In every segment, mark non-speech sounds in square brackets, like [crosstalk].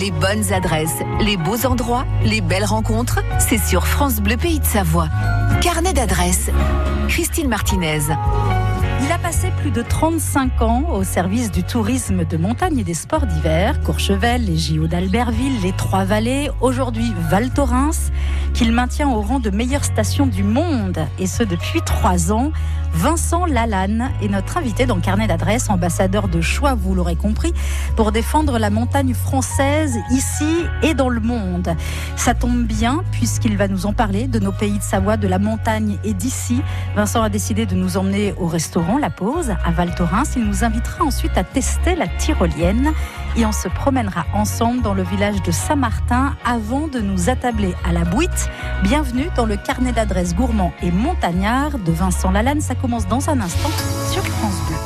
Les bonnes adresses, les beaux endroits, les belles rencontres, c'est sur France Bleu Pays de Savoie. Carnet d'adresses. Christine Martinez. Il a passé plus de 35 ans au service du tourisme de montagne et des sports d'hiver, Courchevel, les JO d'Albertville, les Trois-Vallées, aujourd'hui Val Thorens, qu'il maintient au rang de meilleure station du monde, et ce depuis trois ans. Vincent Lalanne est notre invité dans Carnet d'adresse, ambassadeur de choix, vous l'aurez compris, pour défendre la montagne française ici et dans le monde. Ça tombe bien puisqu'il va nous en parler de nos pays de Savoie, de la montagne et d'ici. Vincent a décidé de nous emmener au restaurant La Pause à Val Thorens. Il nous invitera ensuite à tester la tyrolienne et on se promènera ensemble dans le village de Saint-Martin avant de nous attabler à la Bouite. Bienvenue dans le carnet d'adresses gourmand et montagnard de Vincent Lalanne. Ça commence dans un instant sur France Bleu.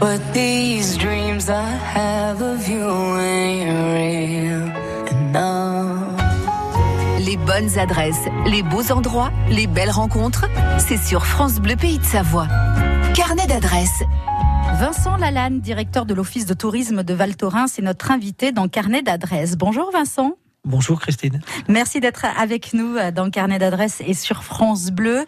But these dreams I have of you ain't real enough. Les bonnes adresses, les beaux endroits, les belles rencontres, c'est sur France Bleu Pays de Savoie. Carnet d'adresses. Vincent Lalanne, directeur de l'Office de tourisme de Val Thorens, est notre invité dans Carnet d'adresses. Bonjour Vincent. Bonjour Christine. Merci d'être avec nous euh, dans le carnet d'adresses et sur France Bleu.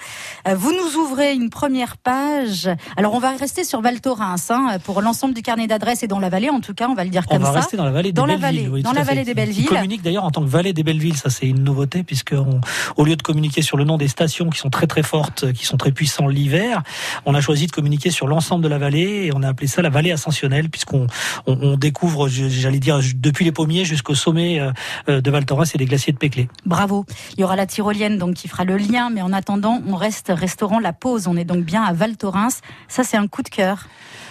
Euh, Vous nous ouvrez une première page. Alors on va rester sur Val Thorens hein, pour l'ensemble du carnet d'adresses et dans la vallée en tout cas, on va le dire On comme va ça. rester dans la vallée Dans des la Bellevilles. vallée, oui, dans la vallée des Bellevilles. Qui communique d'ailleurs en tant que vallée des Bellevilles. Ça, c'est une nouveauté puisque on- au lieu de communiquer sur le nom des stations qui sont très très fortes, qui sont très puissantes l'hiver, on a choisi de communiquer sur l'ensemble de la vallée et on a appelé ça la vallée ascensionnelle puisqu'on on, on découvre, j'allais dire, depuis les pommiers jusqu'au sommet euh, de Val Thorens et des glaciers de Péclé. Bravo. Il y aura la tyrolienne donc qui fera le lien, mais en attendant, on reste restaurant La Pause. On est donc bien à Val Thorens. Ça, c'est un coup de cœur.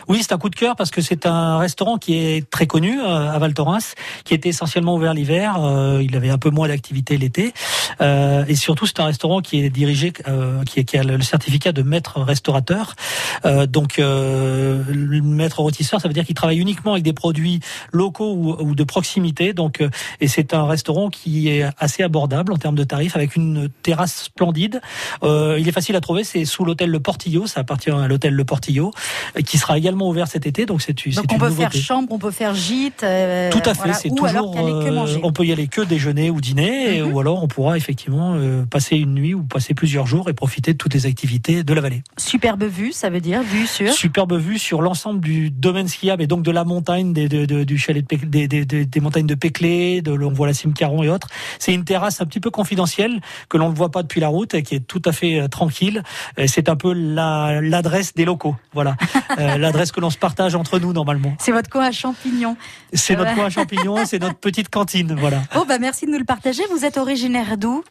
Oui, c'est un coup de cœur parce que c'est un restaurant qui est très connu euh, à Val Thorens, qui était essentiellement ouvert l'hiver. Euh, il avait un peu moins d'activité l'été, Euh, et surtout c'est un restaurant qui est dirigé, qui, a le certificat de maître restaurateur. Donc, maître rôtisseur, ça veut dire qu'il travaille uniquement avec des produits locaux ou, de proximité. Donc, et c'est un restaurant qui est assez abordable en termes de tarifs, avec une terrasse splendide. Il est facile à trouver, c'est sous l'hôtel Le Portillo, ça appartient à l'hôtel Le Portillo, qui sera ouvert cet été. Donc c'est c'est Donc une on peut nouveauté. faire chambre, on peut faire gîte. euh, Tout à fait, voilà, c'est ou alors toujours. aller que euh, on peut y aller que déjeuner ou dîner, Mhm. ou alors on pourra effectivement euh, passer une nuit ou passer plusieurs jours et profiter de toutes les activités de la vallée. Superbe vue, ça veut dire vue sur. Superbe vue sur l'ensemble du domaine skiable et donc de la montagne, des, de- de- du chalet de des, des- des- montagnes de Péclé, de, on voit la cime Caron et autres. C'est une terrasse un petit peu confidentielle que l'on ne voit pas depuis la route et qui est tout à fait euh, tranquille. Et C'est un peu la- l'adresse des locaux, voilà, [laughs] Euh, l'adresse que l'on se partage entre nous normalement. C'est votre coin à champignons. C'est notre Ouais. coin à [laughs] champignons, c'est notre petite cantine, voilà. Oh bah merci de nous le partager. Vous êtes originaire d'où?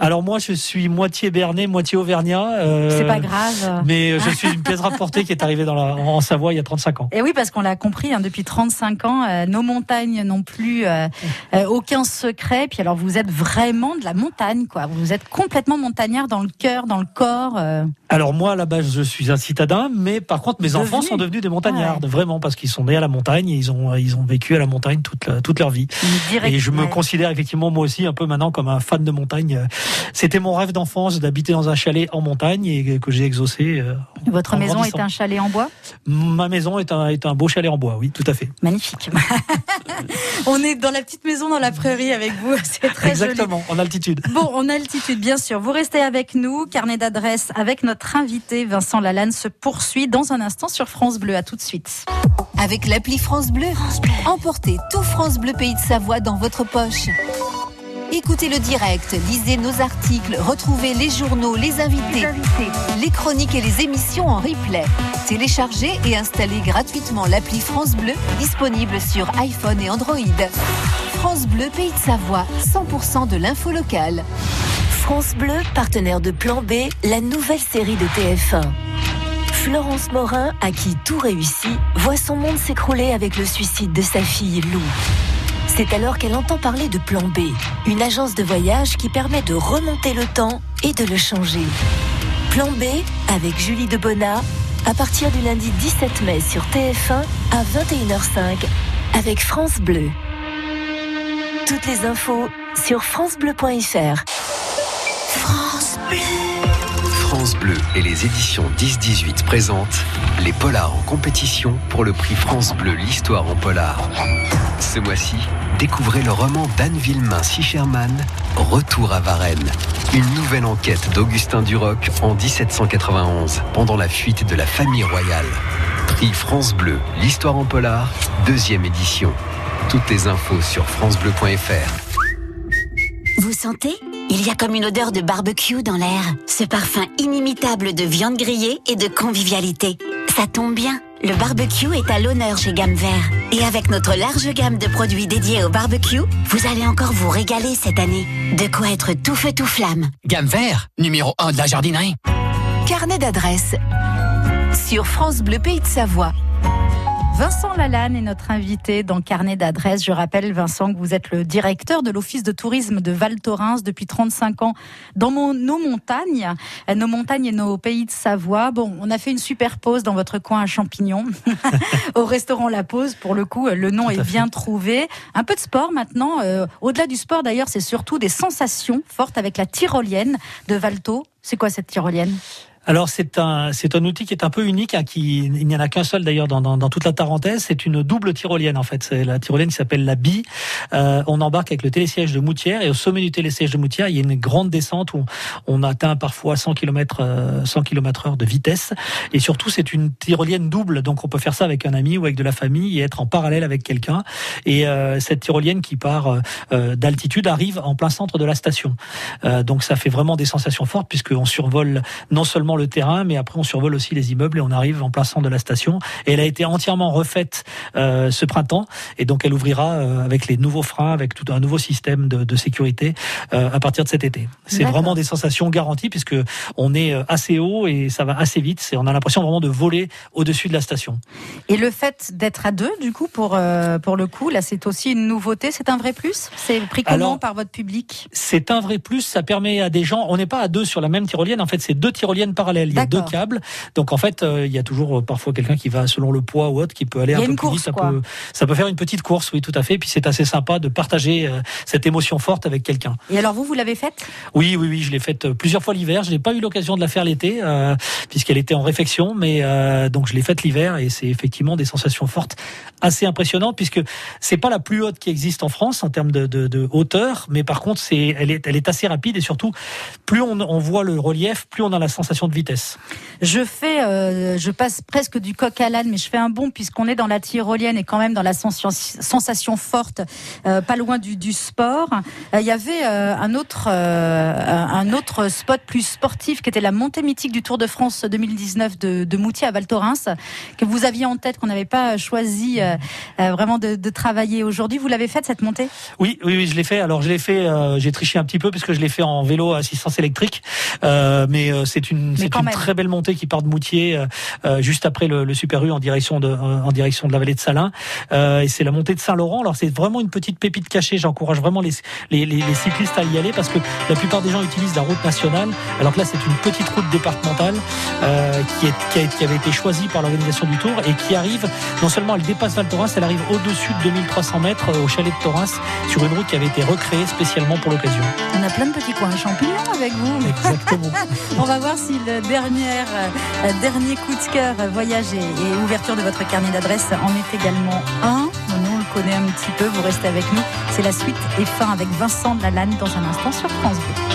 Alors moi, je suis moitié Bernais, moitié Auvergnat. euh, C'est pas grave. Mais euh, je [laughs] suis une pièce rapportée qui est arrivée dans la, en Savoie il y a 35 ans. Et oui, parce qu'on l'a compris, hein, depuis 35 ans, euh, nos montagnes n'ont plus euh, euh, aucun secret. Puis alors, vous êtes vraiment de la montagne, quoi. Vous êtes complètement montagnard dans le cœur, dans le corps. euh. Alors moi, à la base, je suis un citadin, mais par contre, mes enfants sont devenus des montagnards, vraiment, parce qu'ils sont nés à la montagne et ils ont, ils ont vécu à la montagne toute, la- toute leur vie. direct- Et je me ouais. considère effectivement moi aussi un peu maintenant comme un fan de montagne. C'était mon rêve d'enfance d'habiter dans un chalet en montagne et que j'ai exaucé. euh, Votre maison est un chalet en bois? Ma maison est un, est un beau chalet en bois, oui, tout à fait. Magnifique. [laughs] [laughs] On est dans la petite maison dans la prairie avec vous. [laughs] C'est très joli. Exactement, en altitude. Bon, en altitude, bien sûr. Vous restez avec nous. Carnet d'adresse avec notre invité Vincent Lalanne se poursuit dans un instant sur France Bleu. À tout de suite. Avec l'appli France Bleu, emportez tout France Bleu Pays de Savoie dans votre poche. Écoutez le direct, lisez nos articles, retrouvez les journaux, les invités, les chroniques et les émissions en replay. Téléchargez et installez gratuitement l'appli France Bleu, disponible sur iPhone et Android. France Bleu Pays de Savoie, 100% de l'info locale. France Bleu, partenaire de Plan B, la nouvelle série de TF1. Florence Morin, à qui tout réussit, voit son monde s'écrouler avec le suicide de sa fille Lou. C'est alors qu'elle entend parler de Plan B, une agence de voyage qui permet de remonter le temps et de le changer. Plan B avec Julie Debona, à partir du lundi 17 mai sur TF1 à 21h05 avec France Bleu. Toutes les infos sur francebleu.fr. France Bleu. France Bleu et les éditions 10-18 présentent les Polars en compétition pour le prix France Bleu L'Histoire en Polar. Ce mois-ci, découvrez le roman d'Anne Villemain Sicherman, Retour à Varennes. Une nouvelle enquête d'Augustin Duroc en 1791, pendant la fuite de la famille royale. Prix France Bleu L'Histoire en Polar, deuxième édition. Toutes les infos sur francebleu.fr. Vous sentez Il y a comme une odeur de barbecue dans l'air. Ce parfum inimitable de viande grillée et de convivialité. Ça tombe bien. Le barbecue est à l'honneur chez Gamme Vert. Et avec notre large gamme de produits dédiés au barbecue, vous allez encore vous régaler cette année. De quoi être tout feu tout flamme. Gamme vert, numéro 1 de la jardinerie. Carnet d'adresse sur France Bleu Pays de Savoie. Vincent Lalanne est notre invité dans Carnet d'adresse. Je rappelle, Vincent, que vous êtes le directeur de l'Office de tourisme de Val Thorens depuis 35 ans dans mon- nos montagnes, nos montagnes et nos pays de Savoie. Bon, on a fait une super pause dans votre coin à Champignons, [laughs] au restaurant La Pause. Pour le coup, le nom est fait. bien trouvé. Un peu de sport maintenant. euh, Au-delà du sport, d'ailleurs, c'est surtout des sensations fortes avec la tyrolienne de Valto. C'est quoi cette tyrolienne? Alors c'est un c'est un outil qui est un peu unique, hein, qui il n'y en a qu'un seul d'ailleurs dans, dans, dans toute la Tarentaise. C'est une double tyrolienne en fait. C'est la tyrolienne qui s'appelle la Bie. Euh, on embarque avec le télésiège de Moutière et au sommet du télésiège de Moutière, il y a une grande descente où on atteint parfois 100 km 100 km heure de vitesse. Et surtout c'est une tyrolienne double, donc on peut faire ça avec un ami ou avec de la famille et être en parallèle avec quelqu'un. Et euh, cette tyrolienne qui part euh, d'altitude arrive en plein centre de la station. Euh, donc ça fait vraiment des sensations fortes puisqu'on survole non seulement le terrain, mais après on survole aussi les immeubles et on arrive en plein centre de la station. Et elle a été entièrement refaite euh, ce printemps et donc elle ouvrira euh, avec les nouveaux freins, avec tout un nouveau système de, de sécurité euh, à partir de cet été. C'est vraiment des sensations garanties puisque on est assez haut et ça va assez vite. On a l'impression vraiment de voler au-dessus de la station. Et le fait d'être à deux, du coup, pour, pour le coup, là, c'est aussi une nouveauté. C'est un vrai plus? C'est pris comment Alors- par votre public? C'est un vrai plus, ça permet à des gens, on n'est pas à deux sur la même tyrolienne, en fait c'est deux tyroliennes parallèles, il y a deux câbles, donc en fait euh, il y a toujours euh, parfois quelqu'un qui va selon le poids ou autre, qui peut aller un peu plus course, vite, ça peut, ça peut faire une petite course, oui tout à fait, puis c'est assez sympa de partager euh, cette émotion forte avec quelqu'un. Et alors, vous, vous l'avez faite? Oui, oui, oui, je l'ai faite plusieurs fois l'hiver, je n'ai pas eu l'occasion de la faire l'été, euh, puisqu'elle était en réfection, mais donc je l'ai faite l'hiver et c'est effectivement des sensations fortes assez impressionnantes, puisque c'est pas la plus haute qui existe en France en termes de, de, de hauteur, mais par contre c'est, elle est, elle est assez rapide et surtout plus on, on voit le relief, plus on a la sensation de vitesse. Je fais, euh, je passe presque du coq à l'âne, mais je fais un bond puisqu'on est dans la tyrolienne et quand même dans la sensation, sensation forte, euh, pas loin du, du sport. Euh, Il y avait un autre, un autre spot plus sportif qui était la montée mythique du Tour de France 2019 de, de Moutier à Val Thorens, que vous aviez en tête, qu'on n'avait pas choisi vraiment de, de travailler aujourd'hui. Vous l'avez faite cette montée? Oui, oui, oui, je l'ai fait. Alors je l'ai fait, j'ai triché un petit peu puisque je l'ai fait en vélo à assistance électrique, mais c'est une, c'est une même. très belle montée qui part de Moutier euh, euh, juste après le, le Super U en direction de, en direction de la vallée de Salins. Euh, et c'est la montée de Saint-Laurent. Alors c'est vraiment une petite pépite cachée. J'encourage vraiment les, les, les, les cyclistes à y aller parce que la plupart des gens utilisent la route nationale, alors que là c'est une petite route départementale euh, qui, est, qui, a- qui avait été choisie par l'organisation du Tour et qui arrive non seulement elle dépasse Val Thorens, elle arrive au-dessus de 2300 mètres au chalet de Thorens sur une route qui avait été recréée spécialement pour l'occasion. On a plein de petits coins champignons avec vous. Exactement. [laughs] On va voir si le dernier, euh, dernier coup de cœur, voyage et, et ouverture de votre carnet d'adresse en est également un. Nous, on le connaît un petit peu, vous restez avec nous. C'est la suite et fin avec Vincent Lalanne dans un instant sur France Bleu.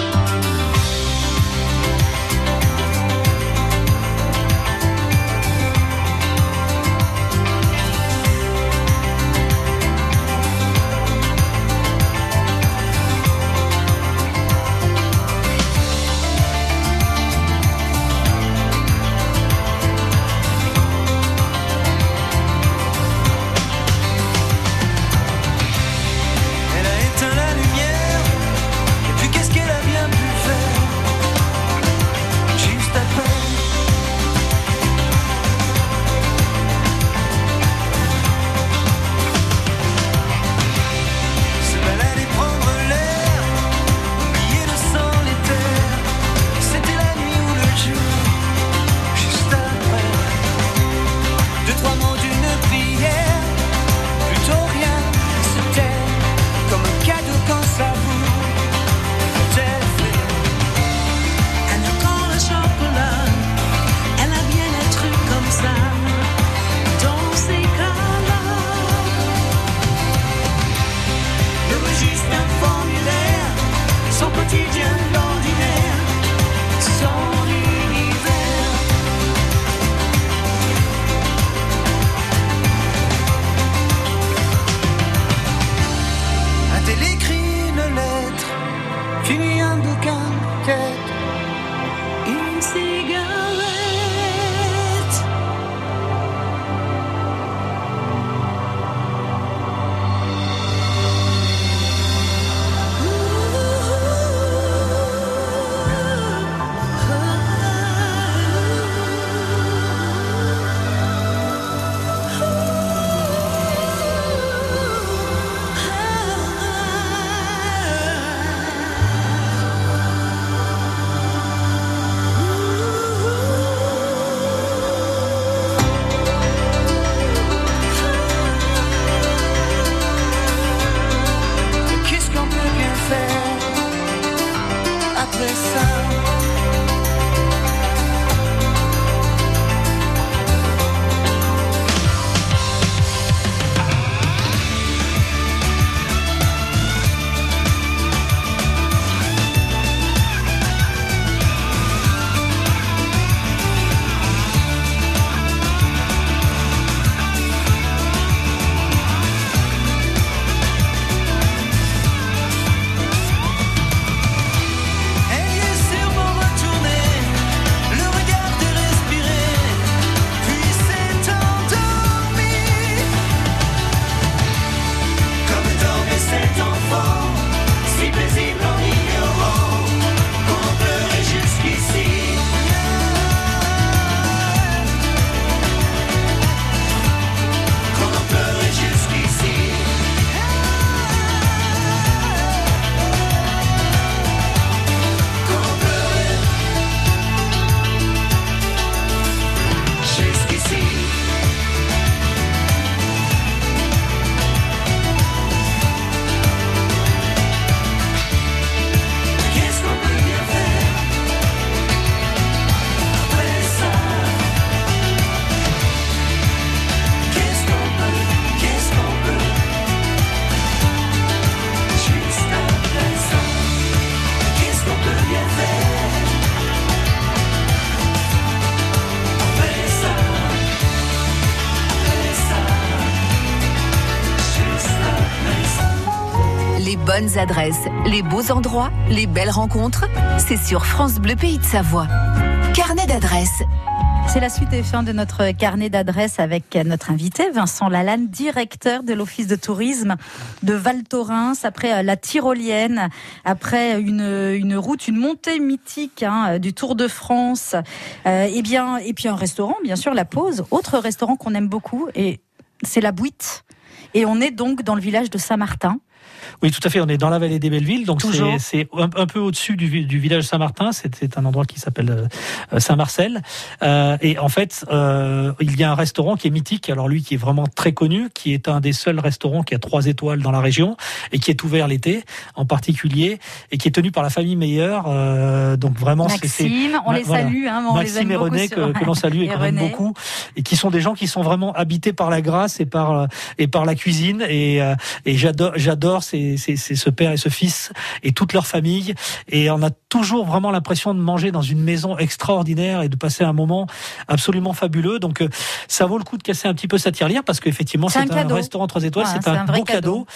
Adresses, les beaux endroits, les belles rencontres, c'est sur France Bleu Pays de Savoie. Carnet d'adresses. C'est la suite et fin de notre carnet d'adresses avec notre invité Vincent Lalanne, directeur de l'office de tourisme de Val Thorens. Après euh, la tyrolienne, après une, une route, une montée mythique hein, du Tour de France, euh, et bien et puis un restaurant, bien sûr, la Pause. Autre restaurant qu'on aime beaucoup et c'est la Bouite. Et on est donc dans le village de Saint-Martin. Oui, tout à fait. On est dans la vallée des Bellevilles, donc c'est un, un peu au-dessus du, du village Saint-Martin. C'est un endroit qui s'appelle euh, Saint-Marcel. Euh, et en fait, euh, il y a un restaurant qui est mythique. Alors lui, qui est vraiment très connu, qui est un des seuls restaurants qui a trois étoiles dans la région et qui est ouvert l'été, en particulier, et qui est tenu par la famille Meilleur. Euh, donc vraiment, c'est- Maxime, on les voilà. salue, hein, on les Maxime aime et René sur- que, que l'on [laughs] salue et, qu'on aime beaucoup et qui sont des gens qui sont vraiment habités par la grâce et par euh, et par la cuisine et euh, et j'adore j'adore ces, ces, ces- ce père et ce fils et toute leur famille. Et on a toujours vraiment l'impression de manger dans une maison extraordinaire et de passer un moment absolument fabuleux. Donc euh, ça vaut le coup de casser un petit peu sa tirelire parce qu'effectivement C'est c'est un restaurant trois étoiles. Voilà, c'est c'est un, beau cadeau. cadeau.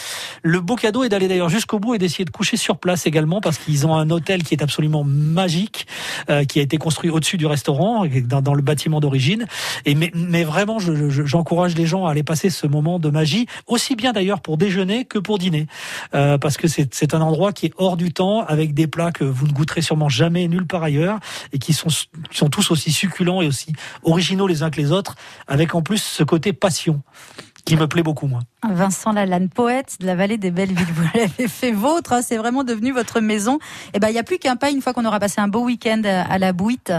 le beau cadeau est d'aller d'ailleurs jusqu'au bout et d'essayer de coucher sur place également parce qu'ils ont un hôtel qui est absolument magique euh, qui a été construit au-dessus du restaurant dans, dans le bâtiment d'origine. Et mais, mais vraiment je- je- j'encourage les gens à aller passer ce moment de magie aussi bien d'ailleurs pour déjeuner que pour dîner euh, parce que c'est un endroit qui est hors du temps avec des plats que vous ne goûterez sûrement jamais nulle part ailleurs et qui sont qui sont tous aussi succulents et aussi originaux les uns que les autres avec en plus ce côté passion qui me plaît beaucoup moi. Vincent Lalanne, poète de la vallée des Bellevilles. [laughs] Vous l'avez fait vôtre, hein, c'est vraiment devenu votre maison. Et ben, il n'y a plus qu'un pas une fois qu'on aura passé un beau week-end à la Bouite.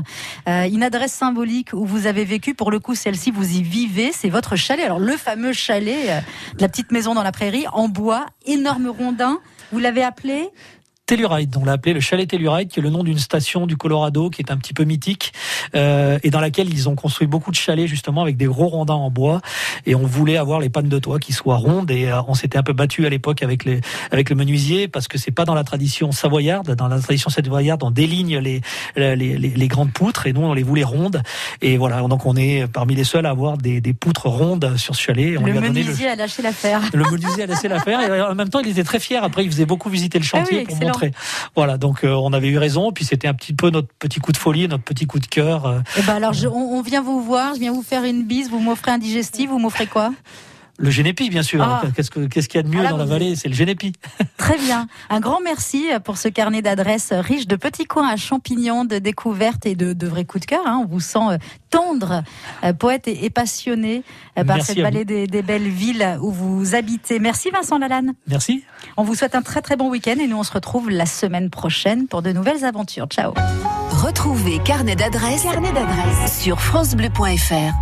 Euh, une adresse symbolique où vous avez vécu. Pour le coup, celle-ci, vous y vivez. C'est votre chalet. Alors, le fameux chalet euh, de la petite maison dans la prairie, en bois, énorme rondin. Vous l'avez appelé Telluride, on l'a appelé le chalet Telluride, qui est le nom d'une station du Colorado qui est un petit peu mythique euh, et dans laquelle ils ont construit beaucoup de chalets justement avec des gros rondins en bois et on voulait avoir les pannes de toit qui soient rondes et euh, on s'était un peu battu à l'époque avec les avec le menuisier parce que c'est pas dans la tradition savoyarde, dans la tradition savoyarde on déligne les les, les, les grandes poutres et nous on les voulait rondes et voilà donc on est parmi les seuls à avoir des, des poutres rondes sur ce chalet. Et on Le lui a donné le menuisier a lâché l'affaire. le menuisier a laissé l'affaire et en même temps il était très fier. Après il faisait beaucoup visiter le Ah oui, chantier pour excellent. Voilà donc euh, on avait eu raison. Puis c'était un petit peu notre petit coup de folie, notre petit coup de cœur. euh, Eh ben, alors, je- on, on vient vous voir, je viens vous faire une bise. Vous m'offrez un digestif. Vous m'offrez quoi? Le génépi bien sûr. Ah. Qu'est-ce que qu'est-ce qu'il y a de mieux Ah là, dans la vallée C'est le génépi. [laughs] Très bien. Un grand merci pour ce carnet d'adresses riche de petits coins à champignons, de découvertes et de, de vrais coups de cœur. hein. On vous sent euh, tendre, euh, poète et, et passionné euh, par Merci cette vallée des, des belles villes où vous habitez. Merci Vincent Lalanne. Merci. On vous souhaite un très très bon week-end et nous on se retrouve la semaine prochaine pour de nouvelles aventures. Ciao. Retrouvez Carnet d'adresses sur francebleu.fr.